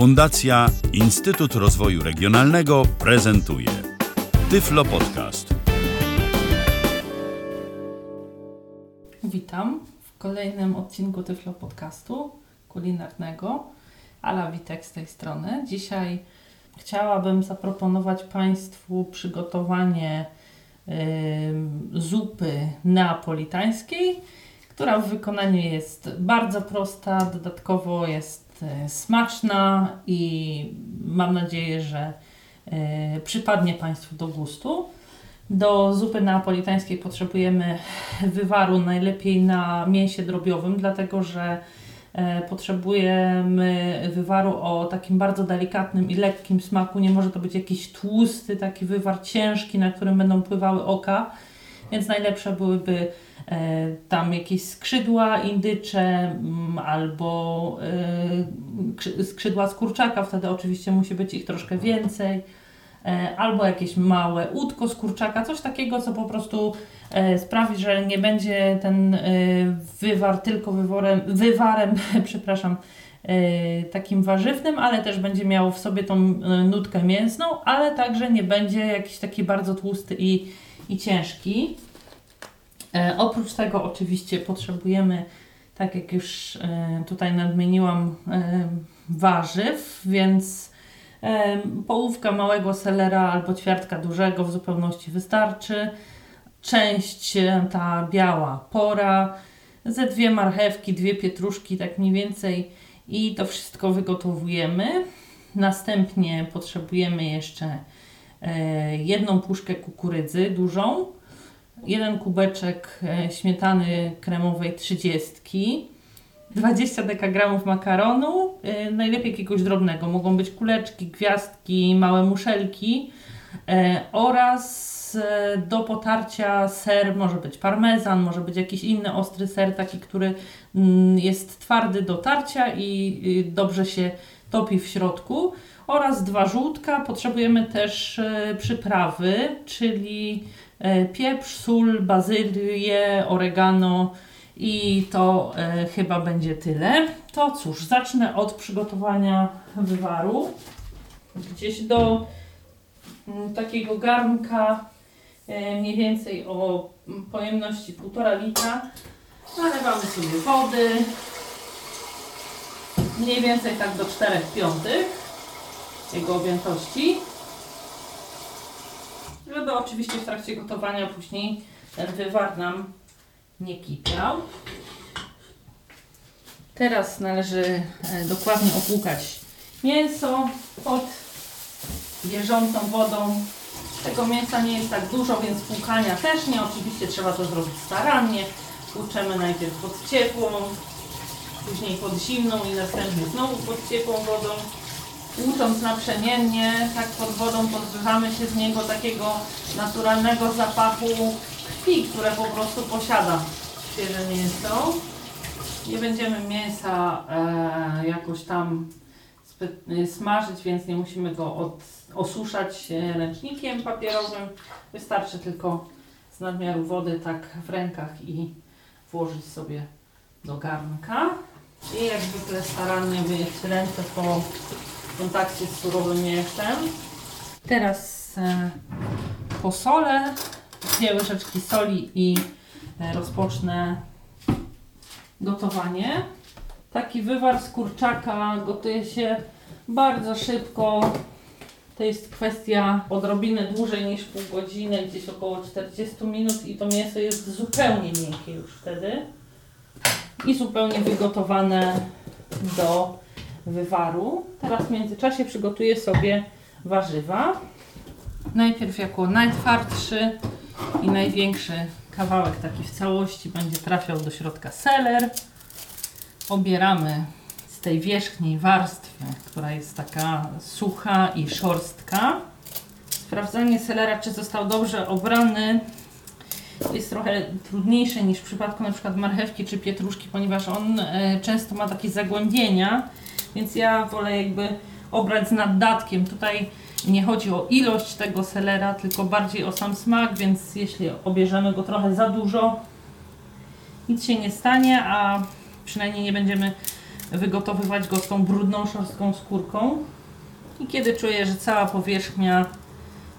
Fundacja Instytut Rozwoju Regionalnego prezentuje Tyflo Podcast. Witam w kolejnym odcinku Tyflo Podcastu kulinarnego. Ala Witek z tej strony. Dzisiaj chciałabym zaproponować Państwu przygotowanie y, zupy neapolitańskiej, która w wykonaniu jest bardzo prosta, dodatkowo jest y, smaczna i mam nadzieję, że y, przypadnie Państwu do gustu. Do zupy neapolitańskiej potrzebujemy wywaru najlepiej na mięsie drobiowym, dlatego że e, potrzebujemy wywaru o takim bardzo delikatnym i lekkim smaku. Nie może to być jakiś tłusty, taki wywar ciężki, na którym będą pływały oka, więc najlepsze byłyby e, tam jakieś skrzydła indycze mm, albo e, krzy- skrzydła z kurczaka, wtedy oczywiście musi być ich troszkę więcej e, albo jakieś małe łódko z kurczaka, coś takiego, co po prostu e, sprawi, że nie będzie ten e, wywar tylko wyworem, wywarem, przepraszam, e, takim warzywnym, ale też będzie miał w sobie tą e, nutkę mięsną, ale także nie będzie jakiś taki bardzo tłusty i, i ciężki. E, oprócz tego oczywiście potrzebujemy, tak jak już e, tutaj nadmieniłam, e, warzyw, więc Połówka małego selera albo ćwiartka dużego w zupełności wystarczy. Część ta biała pora, ze dwie marchewki, dwie pietruszki, tak mniej więcej i to wszystko wygotowujemy. Następnie potrzebujemy jeszcze jedną puszkę kukurydzy dużą, jeden kubeczek e, śmietany kremowej 30, 20 dekagramów makaronu, y, najlepiej jakiegoś drobnego. Mogą być kuleczki, gwiazdki, małe muszelki e, oraz e, do potarcia ser, może być parmezan, może być jakiś inny ostry ser, taki, który mm, jest twardy do tarcia i y, dobrze się topi w środku. Oraz dwa żółtka. Potrzebujemy też e, przyprawy, czyli e, pieprz, sól, bazylię, oregano, i to e, chyba będzie tyle. To cóż, zacznę od przygotowania wywaru. Gdzieś do mm, takiego garnka e, mniej więcej o pojemności 1,5 litra nalewamy sobie wody. Mniej więcej tak do 4 piątych jego objętości. Żeby oczywiście w trakcie gotowania później ten wywar nam nie kipiał. Teraz należy e, dokładnie opłukać mięso pod bieżącą wodą. Tego mięsa nie jest tak dużo, więc płukania też nie. Oczywiście trzeba to zrobić starannie. Płuczemy najpierw pod ciepłą, później pod zimną i następnie znowu pod ciepłą wodą. Łucząc naprzemiennie, tak pod wodą pozbywamy się z niego takiego naturalnego zapachu krwi, które po prostu posiada świeże mięso. Nie będziemy mięsa e, jakoś tam e, smażyć, więc nie musimy go od, osuszać e, ręcznikiem papierowym. Wystarczy tylko z nadmiaru wody tak w rękach i włożyć sobie do garnka. I jak zwykle starannie myć ręce po kontakcie z surowym mięsem. Teraz e, posolę dwie łyżeczki soli i e, rozpocznę gotowanie. Taki wywar z kurczaka gotuje się bardzo szybko. To jest kwestia odrobinę dłużej niż pół godziny, gdzieś około 40 minut i to mięso jest zupełnie miękkie już wtedy. I zupełnie wygotowane do wywaru. Teraz w międzyczasie przygotuję sobie warzywa. Najpierw jako najtwardszy i największy kawałek taki w całości będzie trafiał do środka seler. Obieramy z tej wierzchniej warstwy, która jest taka sucha i szorstka. Sprawdzanie selera, czy został dobrze obrany, jest trochę trudniejsze niż w przypadku przykład marchewki czy pietruszki, ponieważ on e, często ma takie zagłębienia, więc ja wolę jakby obrać z naddatkiem. Tutaj nie chodzi o ilość tego selera, tylko bardziej o sam smak, więc jeśli obierzemy go trochę za dużo, nic się nie stanie, a przynajmniej nie będziemy wygotowywać go z tą brudną, szorstką skórką. I kiedy czuję, że cała powierzchnia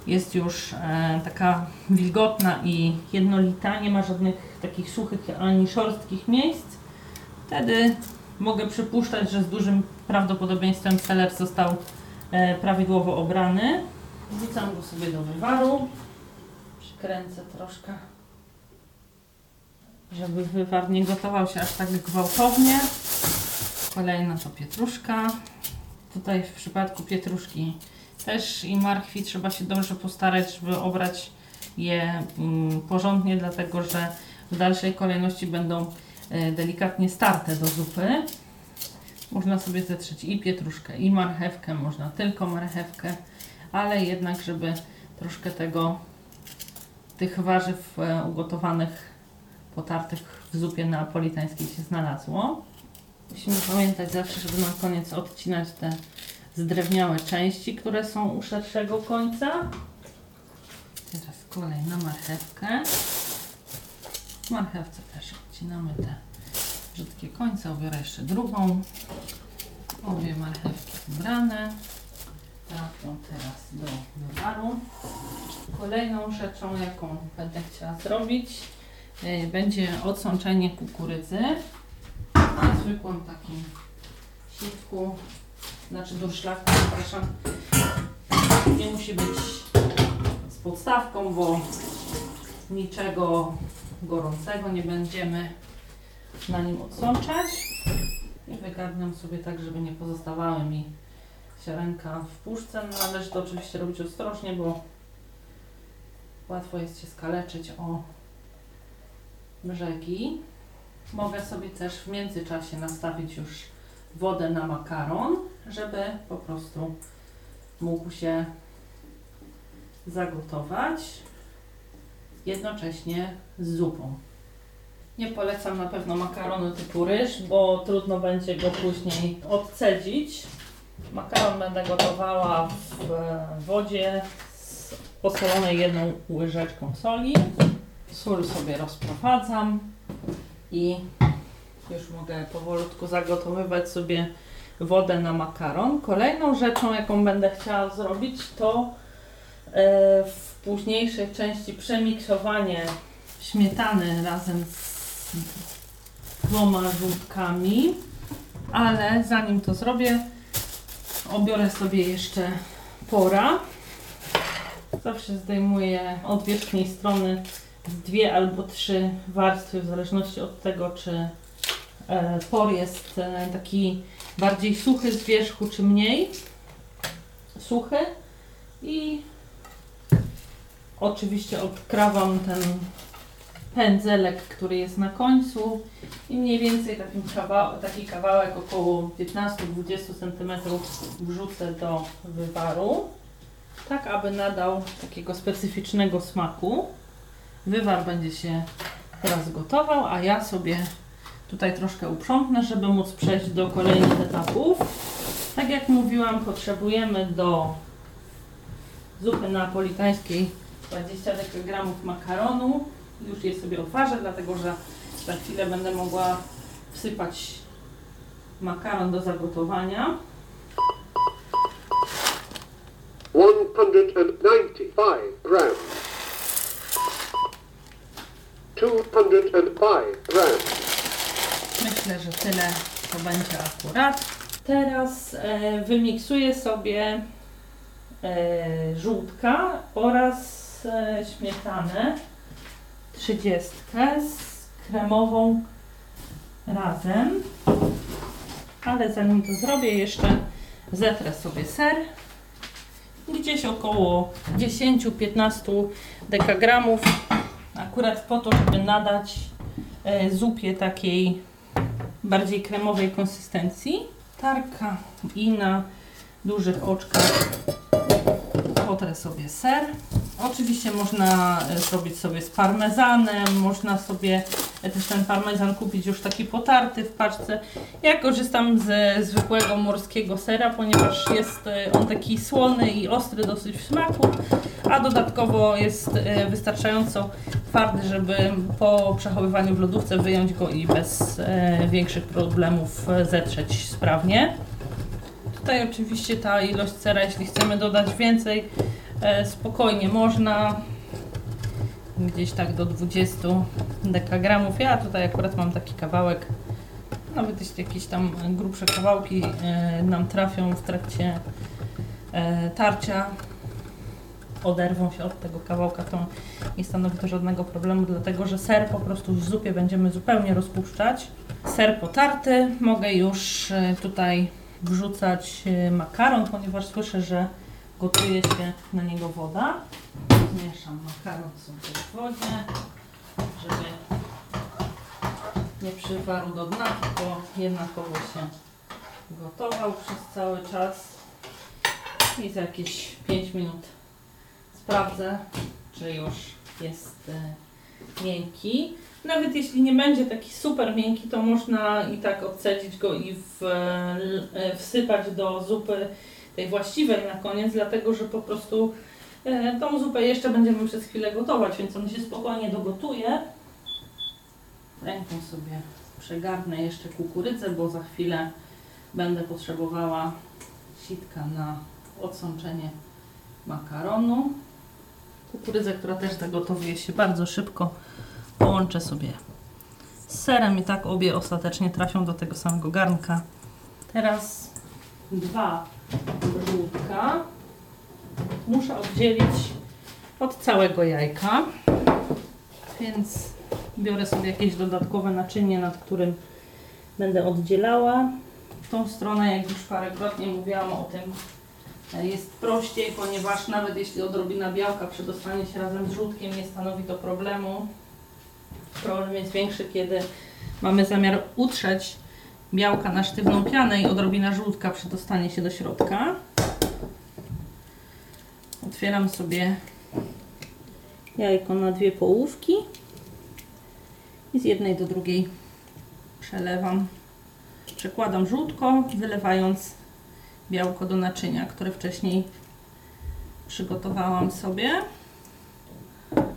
jest już e, taka wilgotna i jednolita, nie ma żadnych takich suchych ani szorstkich miejsc, wtedy mogę przypuszczać, że z dużym prawdopodobieństwem seler został e, prawidłowo obrany. Wrzucam go sobie do wywaru. Przykręcę troszkę, żeby wywar nie gotował się aż tak gwałtownie. Kolejna to pietruszka. Tutaj w przypadku pietruszki też i marchwi trzeba się dobrze postarać, żeby obrać je mm, porządnie, dlatego że w dalszej kolejności będą e, delikatnie starte do zupy. Można sobie zetrzeć i pietruszkę, i marchewkę, można tylko marchewkę, ale jednak, żeby troszkę tego, tych warzyw e, ugotowanych, potartych w zupie neapolitańskiej się znalazło. Musimy pamiętać zawsze, żeby na koniec odcinać te zdrewniałe części, które są u szerszego końca. Teraz kolejna marchewkę. W marchewce też odcinamy te brzydkie końce. Obiorę jeszcze drugą. Obie marchewki ubrane. Trafią teraz do wywaru. Kolejną rzeczą, jaką będę chciała zrobić, y, będzie odsączenie kukurydzy na zwykłym takim sitku, znaczy durszlaku, przepraszam. Nie musi być z podstawką, bo niczego gorącego nie będziemy na nim odsączać. I wygarniam sobie tak, żeby nie pozostawały mi ziarenka w puszce. Należy to oczywiście robić ostrożnie, bo łatwo jest się skaleczyć o brzegi. Mogę sobie też w międzyczasie nastawić już wodę na makaron, żeby po prostu mógł się zagotować jednocześnie z zupą. Nie polecam na pewno makaronu typu ryż, bo trudno będzie go później odcedzić. Makaron będę gotowała w wodzie z posolonej jedną łyżeczką soli. Sól sobie rozprowadzam i już mogę powolutku zagotowywać sobie wodę na makaron. Kolejną rzeczą, jaką będę chciała zrobić, to e, w późniejszej części przemiksowanie śmietany razem z dwoma żółtkami. Ale zanim to zrobię, obiorę sobie jeszcze pora. Zawsze zdejmuję od wierzchniej strony dwie albo trzy warstwy, w zależności od tego, czy e, por jest e, taki bardziej suchy z wierzchu, czy mniej suchy. I oczywiście odkrawam ten pędzelek, który jest na końcu i mniej więcej taki, kawał, taki kawałek około 15-20 cm wrzucę do wywaru, tak aby nadał takiego specyficznego smaku. Wywar będzie się teraz gotował, a ja sobie tutaj troszkę uprzątnę, żeby móc przejść do kolejnych etapów. Tak jak mówiłam, potrzebujemy do zupy napolitańskiej 20 dekagramów makaronu. Już je sobie odważę, dlatego że za chwilę będę mogła wsypać makaron do zagotowania. 195 grams. 205 grams. Myślę, że tyle to będzie akurat. Teraz e, wymiksuję sobie e, żółtka oraz e, śmietanę 30 z kremową razem. Ale zanim to zrobię, jeszcze zetrę sobie ser. Gdzieś około 10-15 dekagramów. Akurat po to, żeby nadać e, zupie takiej bardziej kremowej konsystencji. Tarka i na dużych oczkach potrę sobie ser. Oczywiście można e, zrobić sobie z parmezanem, można sobie też ten parmezan kupić już taki potarty w paczce. Ja korzystam ze zwykłego morskiego sera, ponieważ jest e, on taki słony i ostry dosyć w smaku, a dodatkowo jest e, wystarczająco twardy, żeby po przechowywaniu w lodówce wyjąć go i bez e, większych problemów e, zetrzeć sprawnie. Tutaj oczywiście ta ilość sera, jeśli chcemy dodać więcej, e, spokojnie można. Gdzieś tak do 20 dekagramów. Ja tutaj akurat mam taki kawałek. Nawet jeśli jakieś tam grubsze kawałki e, nam trafią w trakcie e, tarcia, oderwą się od tego kawałka, to nie stanowi to żadnego problemu, dlatego że ser po prostu w zupie będziemy zupełnie rozpuszczać. Ser potarty, mogę już e, tutaj wrzucać e, makaron, ponieważ słyszę, że gotuje się na niego woda. Mieszam makaron sobie w wodzie, żeby nie przywarł do dna, tylko jednakowo się gotował przez cały czas. I za jakieś 5 minut sprawdzę, czy już jest e, miękki. Nawet jeśli nie będzie taki super miękki, to można i tak odcedzić go i w, e, wsypać do zupy tej właściwej na koniec, dlatego że po prostu e, tą zupę jeszcze będziemy przez chwilę gotować, więc on się spokojnie dogotuje. Ręką sobie przegarnę jeszcze kukurydzę, bo za chwilę będę potrzebowała sitka na odsączenie makaronu. Kukurydzę, która też zagotowuje się bardzo szybko, połączę sobie z serem i tak obie ostatecznie trafią do tego samego garnka. Teraz dwa żółtka muszę oddzielić od całego jajka, więc biorę sobie jakieś dodatkowe naczynie, nad którym będę oddzielała. Tą stronę, jak już parokrotnie mówiłam o tym, jest prościej, ponieważ nawet jeśli odrobina białka przedostanie się razem z żółtkiem, nie stanowi to problemu. Problem jest większy, kiedy mamy zamiar utrzeć białka na sztywną pianę i odrobina żółtka przedostanie się do środka. Otwieram sobie jajko na dwie połówki i z jednej do drugiej przelewam. Przekładam żółtko, wylewając białko do naczynia, które wcześniej przygotowałam sobie.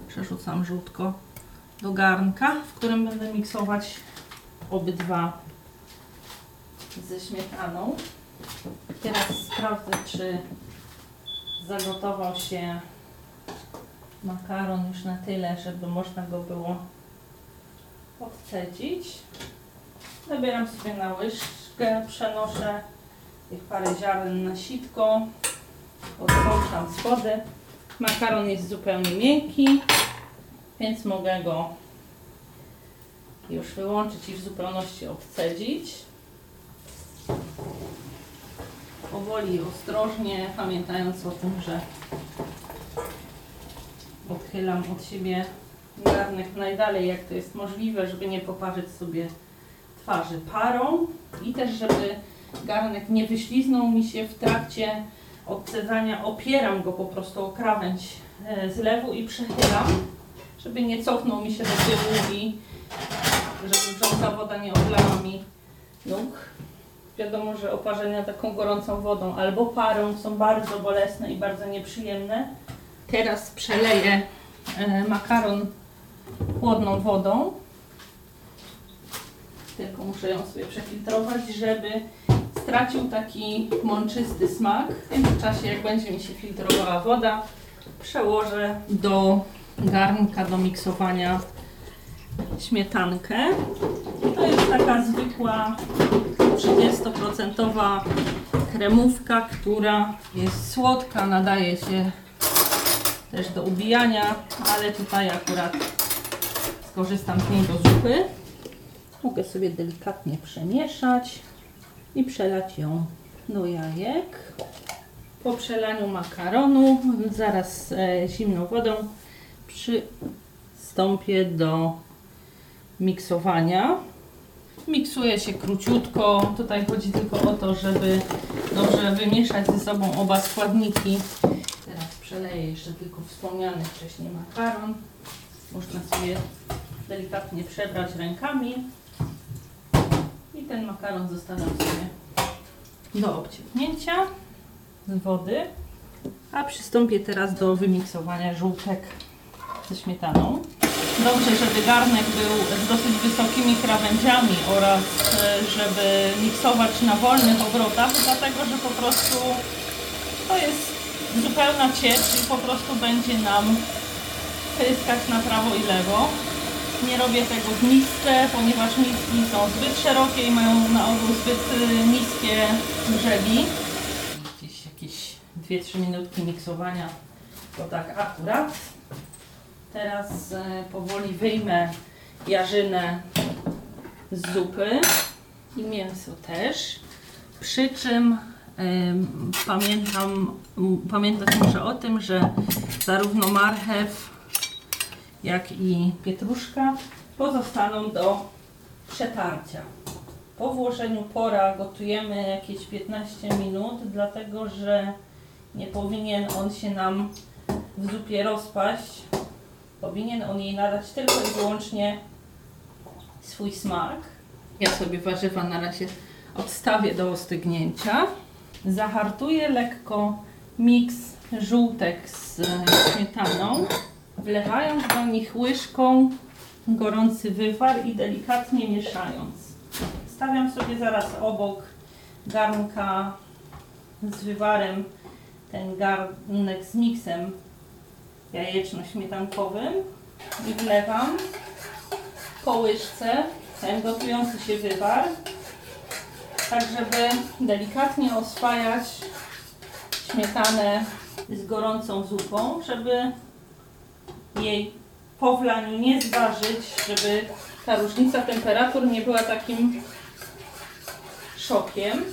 Przerzucam żółtko do garnka, w którym będę miksować obydwa ze śmietaną. Teraz sprawdzę, czy zagotował się makaron już na tyle, żeby można go było odcedzić. Zabieram sobie na łyżkę, przenoszę tych parę ziaren na sitko, odłączam z wody. Makaron jest zupełnie miękki, więc mogę go już wyłączyć i w zupełności odcedzić. Powoli ostrożnie, pamiętając o tym, że odchylam od siebie garnek najdalej jak to jest możliwe, żeby nie poparzyć sobie twarzy parą i też żeby garnek nie wyśliznął mi się w trakcie odcedzania. Opieram go po prostu o krawędź e, z lewu i przechylam, żeby nie cofnął mi się do tyłu i żeby wrząca woda nie oblała mi nóg. Wiadomo, że oparzenia taką gorącą wodą albo parą są bardzo bolesne i bardzo nieprzyjemne. Teraz przeleję e, makaron chłodną wodą. Tylko muszę ją sobie przefiltrować, żeby stracił taki mączysty smak. W międzyczasie, jak będzie mi się filtrowała woda, przełożę do garnka do miksowania śmietankę. To jest taka zwykła 30% kremówka, która jest słodka, nadaje się też do ubijania, ale tutaj akurat skorzystam z niej do zupy. Mogę sobie delikatnie przemieszać i przelać ją do jajek. Po przelaniu makaronu, zaraz e, zimną wodą, przystąpię do miksowania. Miksuje się króciutko. Tutaj chodzi tylko o to, żeby dobrze wymieszać ze sobą oba składniki. Teraz przeleję jeszcze tylko wspomniany wcześniej makaron. Można sobie delikatnie przebrać rękami i ten makaron zostawiam sobie do obciągnięcia z wody. A przystąpię teraz do wymiksowania żółtek ze śmietaną. Dobrze, żeby garnek był z dosyć wysokimi krawędziami oraz e, żeby miksować na wolnych obrotach, dlatego że po prostu to jest zupełna ciecz i po prostu będzie nam tryskać na prawo i lewo. Nie robię tego w misce, ponieważ miski są zbyt szerokie i mają na ogół zbyt y, niskie brzegi. Gdzieś jakieś 2-3 minutki miksowania to tak akurat. Teraz e, powoli wyjmę jarzynę z zupy i mięso też. Przy czym em, pamiętam, pamiętać muszę o tym, że zarówno marchew, jak i pietruszka pozostaną do przetarcia. Po włożeniu pora gotujemy jakieś 15 minut, dlatego że nie powinien on się nam w zupie rozpaść. Powinien on jej nadać tylko i wyłącznie swój smak. Ja sobie warzywa na razie odstawię do ostygnięcia. Zahartuję lekko miks żółtek z śmietaną, wlewając do nich łyżką gorący wywar i delikatnie mieszając. Stawiam sobie zaraz obok garnka z wywarem ten garnek z miksem jajeczno-śmietankowym i wlewam po łyżce ten gotujący się wywar, tak żeby delikatnie oswajać śmietanę z gorącą zupą, żeby jej po wlaniu nie zważyć, żeby ta różnica temperatur nie była takim szokiem.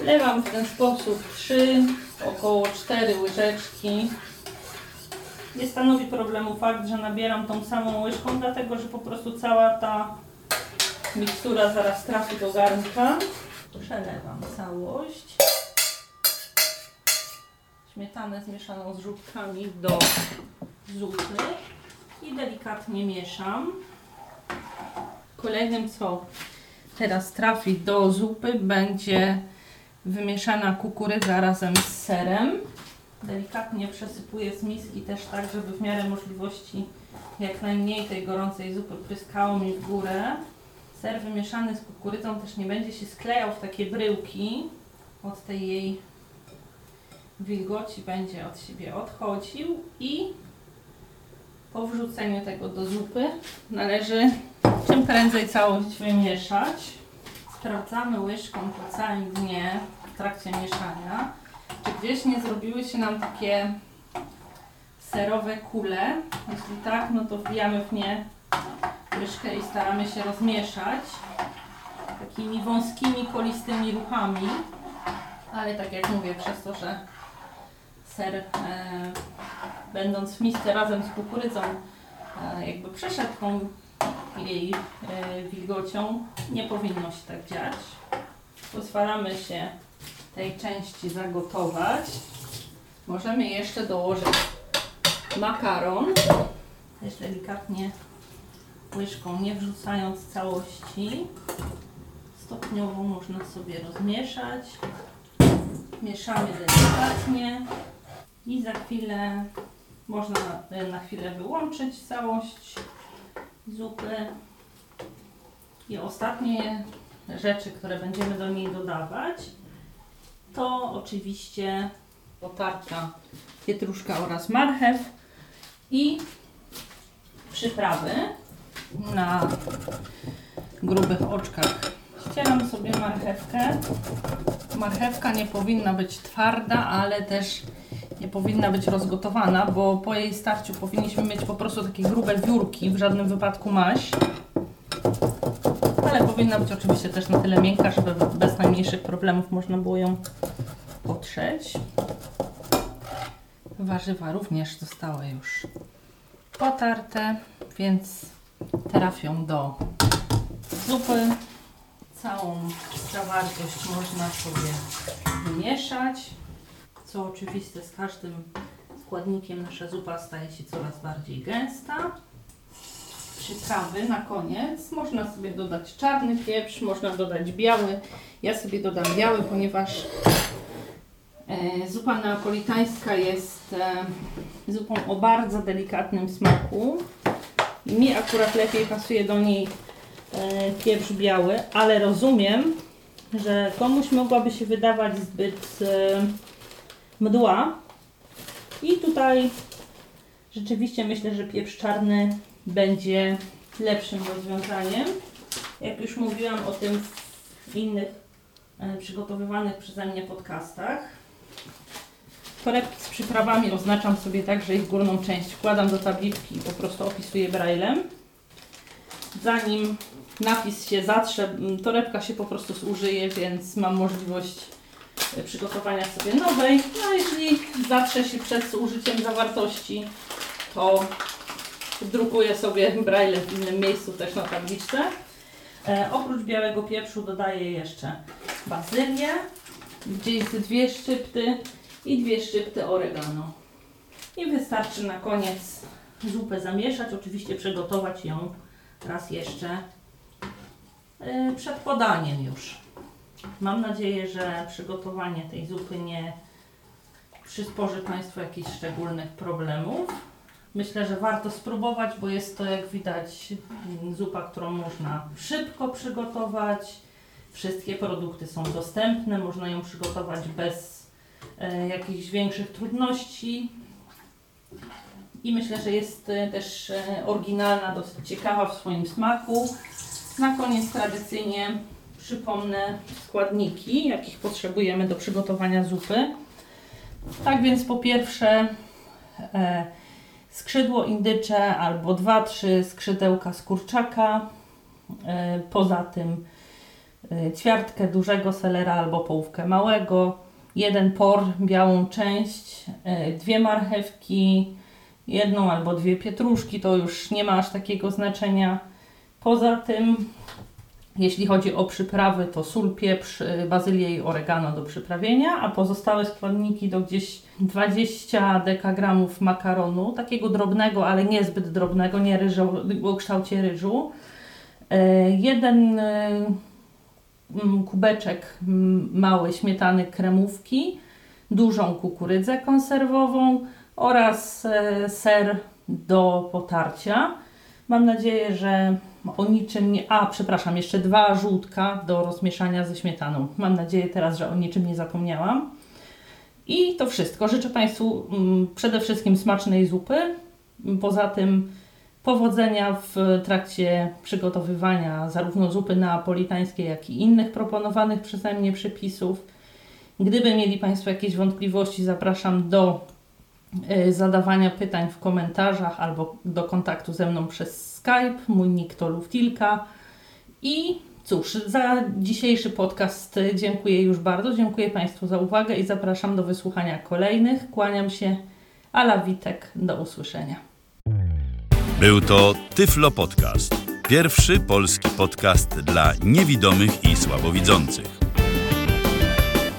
Wlewam w ten sposób 3, około 4 łyżeczki. Nie stanowi problemu fakt, że nabieram tą samą łyżką, dlatego że po prostu cała ta mikstura zaraz trafi do garnka. Przelewam całość. Śmietanę zmieszaną z żółtkami do zupy i delikatnie mieszam. Kolejnym co teraz trafi do zupy będzie wymieszana kukurydza razem z serem. Delikatnie przesypuję z miski też tak, żeby w miarę możliwości jak najmniej tej gorącej zupy pryskało mi w górę. Ser wymieszany z kukurydzą też nie będzie się sklejał w takie bryłki. Od tej jej wilgoci będzie od siebie odchodził i po wrzuceniu tego do zupy należy czym prędzej całość wymieszać. Sprawdzamy łyżką po całym dnie w trakcie mieszania, czy gdzieś nie zrobiły się nam takie serowe kule. Jeśli tak, no to wbijamy w nie łyżkę i staramy się rozmieszać takimi wąskimi, kolistymi ruchami. Ale tak jak mówię, przez to, że ser e, będąc w misce razem z kukurydzą e, jakby przeszedł tą jej e, wilgocią, nie powinno się tak dziać. Pozwalamy się tej części zagotować. Możemy jeszcze dołożyć makaron. Też delikatnie łyżką, nie wrzucając całości. Stopniowo można sobie rozmieszać. Mieszamy delikatnie i za chwilę można e, na chwilę wyłączyć całość zupy. I ostatnie rzeczy, które będziemy do niej dodawać, to oczywiście potarta pietruszka oraz marchew i przyprawy na grubych oczkach. Ścieram sobie marchewkę. Marchewka nie powinna być twarda, ale też nie powinna być rozgotowana, bo po jej starciu powinniśmy mieć po prostu takie grube wiórki, w żadnym wypadku maść. Powinna być oczywiście też na tyle miękka, żeby bez najmniejszych problemów można było ją potrzeć. Warzywa również zostały już potarte, więc trafią do zupy. Całą zawartość można sobie wymieszać. Co oczywiste, z każdym składnikiem nasza zupa staje się coraz bardziej gęsta. Przyprawy na koniec. Można sobie dodać czarny pieprz, można dodać biały. Ja sobie dodam biały, ponieważ e, zupa neapolitańska jest e, zupą o bardzo delikatnym smaku. Mi akurat lepiej pasuje do niej e, pieprz biały, ale rozumiem, że komuś mogłaby się wydawać zbyt mdła. I tutaj rzeczywiście myślę, że pieprz czarny będzie lepszym rozwiązaniem. Jak już mówiłam o tym w innych e, przygotowywanych przeze mnie podcastach. Torebki z przyprawami oznaczam sobie tak, że ich górną część wkładam do tabliczki i po prostu opisuję braillem. Zanim napis się zatrze, torebka się po prostu zużyje, więc mam możliwość e, przygotowania sobie nowej. No a jeśli zatrze się przed użyciem zawartości, to drukuję sobie braille w innym miejscu też na tabliczce. E, oprócz białego pieprzu dodaję jeszcze bazylię, gdzieś dwie szczypty i dwie szczypty oregano. I wystarczy na koniec zupę zamieszać, oczywiście przygotować ją raz jeszcze e, przed podaniem już. Mam nadzieję, że przygotowanie tej zupy nie przysporzy Państwu jakichś szczególnych problemów. Myślę, że warto spróbować, bo jest to jak widać zupa, którą można szybko przygotować. Wszystkie produkty są dostępne, można ją przygotować bez e, jakichś większych trudności. I myślę, że jest e, też e, oryginalna, dosyć ciekawa w swoim smaku. Na koniec tradycyjnie przypomnę składniki, jakich potrzebujemy do przygotowania zupy. Tak więc po pierwsze e, skrzydło indycze albo 2-3 skrzydełka z kurczaka. E, Poza tym e, ćwiartkę dużego selera albo połówkę małego, jeden por, białą część, e, dwie marchewki, jedną albo dwie pietruszki, to już nie ma aż takiego znaczenia. Poza tym, jeśli chodzi o przyprawy, to sól, pieprz, y, bazylię i oregano do przyprawienia, a pozostałe składniki to gdzieś 20 dekagramów makaronu, takiego drobnego, ale niezbyt drobnego, nie ryżu, o kształcie ryżu. E, Jeden e, mm, kubeczek mm, mały śmietany kremówki, dużą kukurydzę konserwową oraz e, ser do potarcia. Mam nadzieję, że o niczym nie. A, przepraszam, jeszcze dwa żółtka do rozmieszania ze śmietaną. Mam nadzieję teraz, że o niczym nie zapomniałam. I to wszystko. Życzę Państwu mm, przede wszystkim smacznej zupy. Poza tym powodzenia w trakcie przygotowywania zarówno zupy neapolitańskiej, jak i innych proponowanych przeze mnie przepisów. Gdyby mieli Państwo jakieś wątpliwości, zapraszam do zadawania pytań w komentarzach albo do kontaktu ze mną przez Skype. Mój nick to Luftilka. I cóż, za dzisiejszy podcast y, dziękuję już bardzo. Dziękuję Państwu za uwagę i zapraszam do wysłuchania kolejnych. Kłaniam się. Ala Witek. Do usłyszenia. Był to Tyflo Podcast. Pierwszy polski podcast dla niewidomych i słabowidzących.